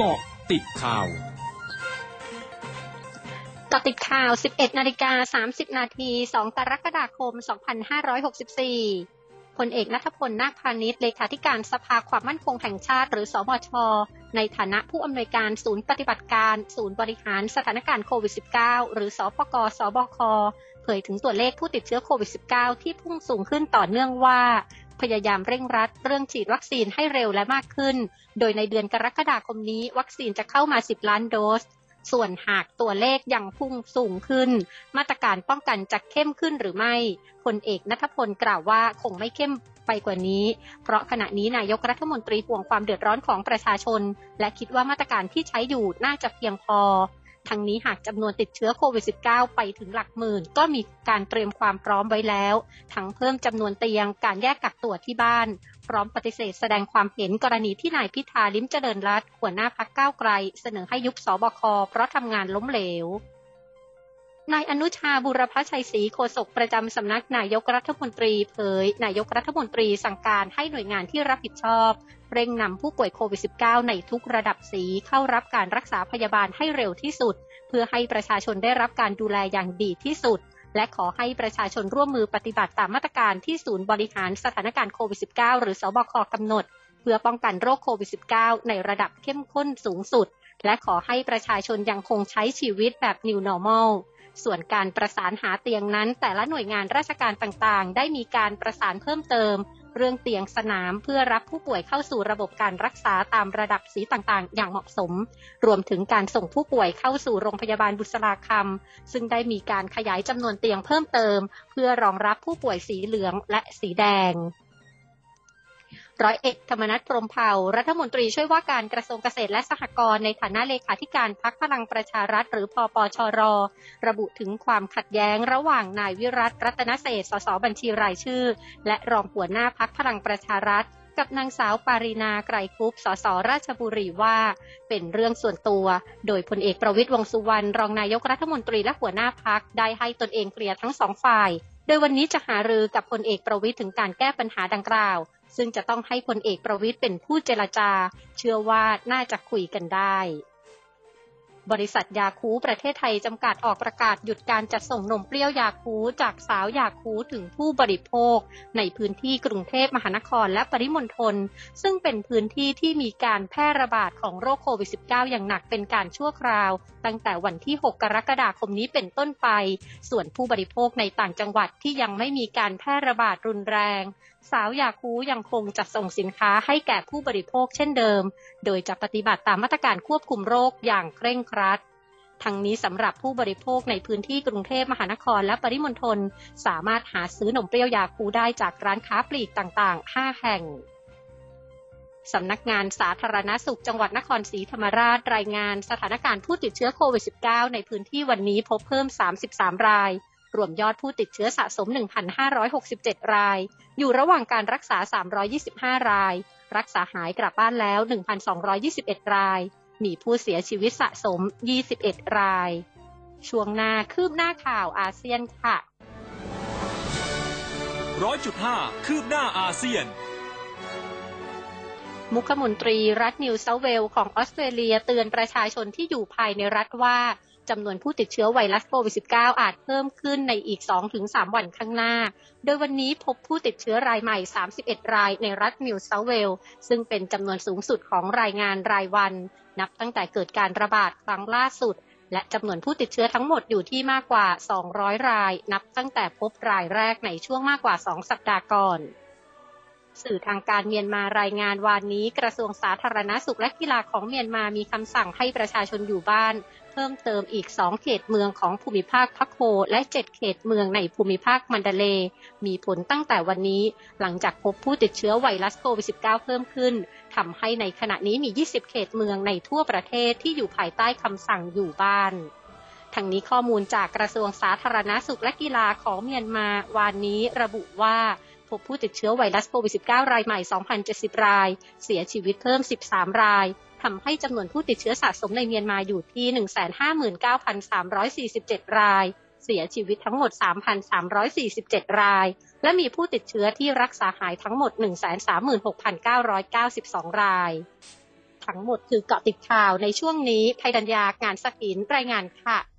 เกาะติดข่าวกาะติดข่าว 11 นาฬิกา 30 นาที 2 กรกฎาคม 2564พลเอกนัทพล นาคพาณิชย์เลขาธิการสภาความมั่นคงแห่งชาติ หรือ สมช ในฐานะผู้อำนวยการศูนย์ปฏิบัติการ ศูนย์บริหารสถานการณ์โควิด -19 หรือ สปกสบค เผยถึงตัวเลขผู้ติดเชื้อโควิด -19 ที่พุ่งสูงขึ้นต่อเนื่องว่า พยายามเร่งรัดเรื่องฉีดวัคซีนให้เร็วและมากขึ้น โดยในเดือนกรกฎาคมนี้ วัคซีนจะเข้ามา 10 ล้านโดส ส่วนหากตัวเลขยังพุ่งสูงขึ้น มาตรการป้องกันจะเข้มขึ้นหรือไม่พลเอกนัทพลกล่าวว่าคงไม่เข้มไปกว่านี้ เพราะขณะนี้นายกรัฐมนตรีห่วงความเดือดร้อนของประชาชน และคิดว่ามาตรการที่ใช้อยู่น่าจะเพียงพอ ทั้งนี้หากจำนวนติดเชื้อโควิด -19 ไปถึงหลักหมื่น ก็มีการเตรียมความพร้อมไว้แล้ว ทั้งเพิ่มจำนวนเตียง การแยกกักตัวที่บ้าน พร้อมปฏิเสธแสดงความเห็นกรณีที่นายพิธาลิ้มเจริญรัตหัวหน้าพักก้าวไกล เสนอให้ยุบสบคเพราะทำงานล้มเหลว นายอนุชาบุรพชัยศรีโฆษกประจำสำนักนายกรัฐมนตรีเผย นายกรัฐมนตรีสั่งการให้หน่วยงานที่รับผิดชอบ เร่งนำผู้ป่วยโควิด -19 ในทุกระดับสีเข้ารับการรักษาพยาบาลให้เร็วที่สุด เพื่อให้ประชาชนได้รับการดูแลอย่างดีที่สุด และขอให้ประชาชนร่วมมือปฏิบัติตามมาตรการที่ศูนย์บริหารสถานการณ์โควิด -19 หรือสบคกำหนด เพื่อป้องกันโรคโควิด -19 ในระดับเข้มข้นสูงสุด และขอให้ประชาชนยังคงใช้ชีวิตแบบ New Normal ส่วนการประสานหาเตียงนั้น แต่ละหน่วยงานราชการต่างๆ ได้มีการประสานเพิ่มเติม เรื่องเตียงสนามเพื่อรับผู้ป่วยเข้าสู่ระบบการรักษาตามระดับสีต่างๆ อย่างเหมาะสม รวมถึงการส่งผู้ป่วยเข้าสู่โรงพยาบาลบุษราคำซึ่งได้มีการขยายจำนวนเตียงเพิ่มเติม เพื่อรองรับผู้ป่วยสีเหลืองและสีแดง ร้อยเอกธรรมนัฐพรมเผ่ารัฐมนตรีช่วยว่าการกระทรวงเกษตรและสหกรณ์ในฐานะเลขาธิการพักพลังประชารัฐ หรือปปชร ระบุถึงความขัดแย้งระหว่างนายวิรัตรัตนเศษสสบัญชีรายชื่อ และรองหัวหน้าพักพลังประชารัฐ กับนางสาวปารินาไกรคุปสสราชบุรีว่า เป็นเรื่องส่วนตัว โดยพลเอกประวิตยวงสุวรรณรองนายกรัฐมนตรีและหัวหน้าพักได้ให้ตนเองเคลียร์ทั้งสองฝ่าย โดยวันนี้จะหารือกับพลเอกประวิตยถึงการแก้ปัญหาดังกล่าว ซึ่งจะต้องให้พลเอกประวิทย์เป็นผู้เจรจา เชื่อว่าน่าจะคุยกันได้ บริษัทยาคูประเทศไทยจำกัดออกประกาศหยุดการจัดส่งนมเปรี้ยวยาคูจากสาวยาคูถึงผู้บริโภค ในพื้นที่กรุงเทพมหานครและปริมณฑลซึ่งเป็นพื้นที่ที่มีการแพร่ระบาดของโรคโควิด -19 อย่างหนักเป็นการชั่วคราว ตั้งแต่วันที่ 6 กรกฎาคมนี้เป็นต้นไป ส่วนผู้บริโภคในต่างจังหวัดที่ยังไม่มีการแพร่ระบาดรุนแรง สาวยาคูยังคงจัดส่งสินค้าให้แก่ผู้บริโภคเช่นเดิม โดยจะปฏิบัติตามมาตรการควบคุมโรคอย่างเคร่งครัดทั้งนี้สำหรับผู้บริโภคในพื้นที่กรุงเทพมหานครและปริมณฑลสามารถหาซื้อนมเปรี้ยวยาคูได้จากร้านค้าปลีกต่างๆ 5 แห่งสำนักงานสาธารณาสุขจังหวัดนครศรีธรรมราชรายงานสถานการณ์ผู้ติดเชื้อโควิด -19 ในพื้นที่วันนี้พบเพิ่ม 33 ราย รวมยอดผู้ติดเชื้อสะสม 1,567 ราย อยู่ระหว่างการรักษา 325 ราย รักษาหายกลับบ้านแล้ว 1,221 ราย มีผู้เสียชีวิตสะสม 21 ราย ช่วงหน้าคืบหน้าข่าวอาเซียนค่ะร้อยจุดห้าคืบหน้าอาเซียน มุขมนตรีรัฐนิวเซาท์เวลส์ของออสเตรเลียเตือนประชาชนที่อยู่ภายในรัฐว่า จำนวนผู้ติดเชื้อไวรัสโควิด -19 อาจเพิ่มขึ้นในอีก 2-3 วันข้างหน้า โดยวันนี้พบผู้ติดเชื้อรายใหม่ 31 รายในรัฐนิวเซาท์เวลส์ ซึ่งเป็นจำนวนสูงสุดของรายงานรายวัน นับตั้งแต่เกิดการระบาดครั้งล่าสุด และจำนวนผู้ติดเชื้อทั้งหมดอยู่ที่มากกว่า 200 ราย นับตั้งแต่พบรายแรกในช่วงมากกว่า 2 สัปดาห์ก่อน สื่อทางการเมียนมารายงานวานนี้ กระทรวงสาธารณสุขและกีฬาของเมียนมามีคำสั่งให้ประชาชนอยู่บ้าน เพิ่มเติมอีก 2 เขตเมืองของภูมิภาคพักโฮและ 7 เขตเมืองในภูมิภาคมันดาเล มีผลตั้งแต่วันนี้ หลังจากพบผู้ติดเชื้อไวรัสโควิด -19 เพิ่มขึ้นทำให้ในขณะนี้มี 20 เขตเมืองในทั่วประเทศที่อยู่ภายใต้คำสั่งอยู่บ้านทั้งนี้ข้อมูลจากกระทรวงสาธารณาสุขและกีฬาของเมียนมาวานนี้ระบุว่า พบผู้ติดเชื้อไวรัสโควิด -19 รายใหม่ 2,070 ราย เสียชีวิตเพิ่ม 13 ราย ทำให้จำนวนผู้ติดเชื้อสะสมในเมียนมาอยู่ที่ 159,347 ราย เสียชีวิตทั้งหมด 3,347 ราย และมีผู้ติดเชื้อที่รักษาหายทั้งหมด 136,992 ราย ทั้งหมดคือเกาะติดข่าวในช่วงนี้ภัยดัญญางานสกินรายงานค่ะ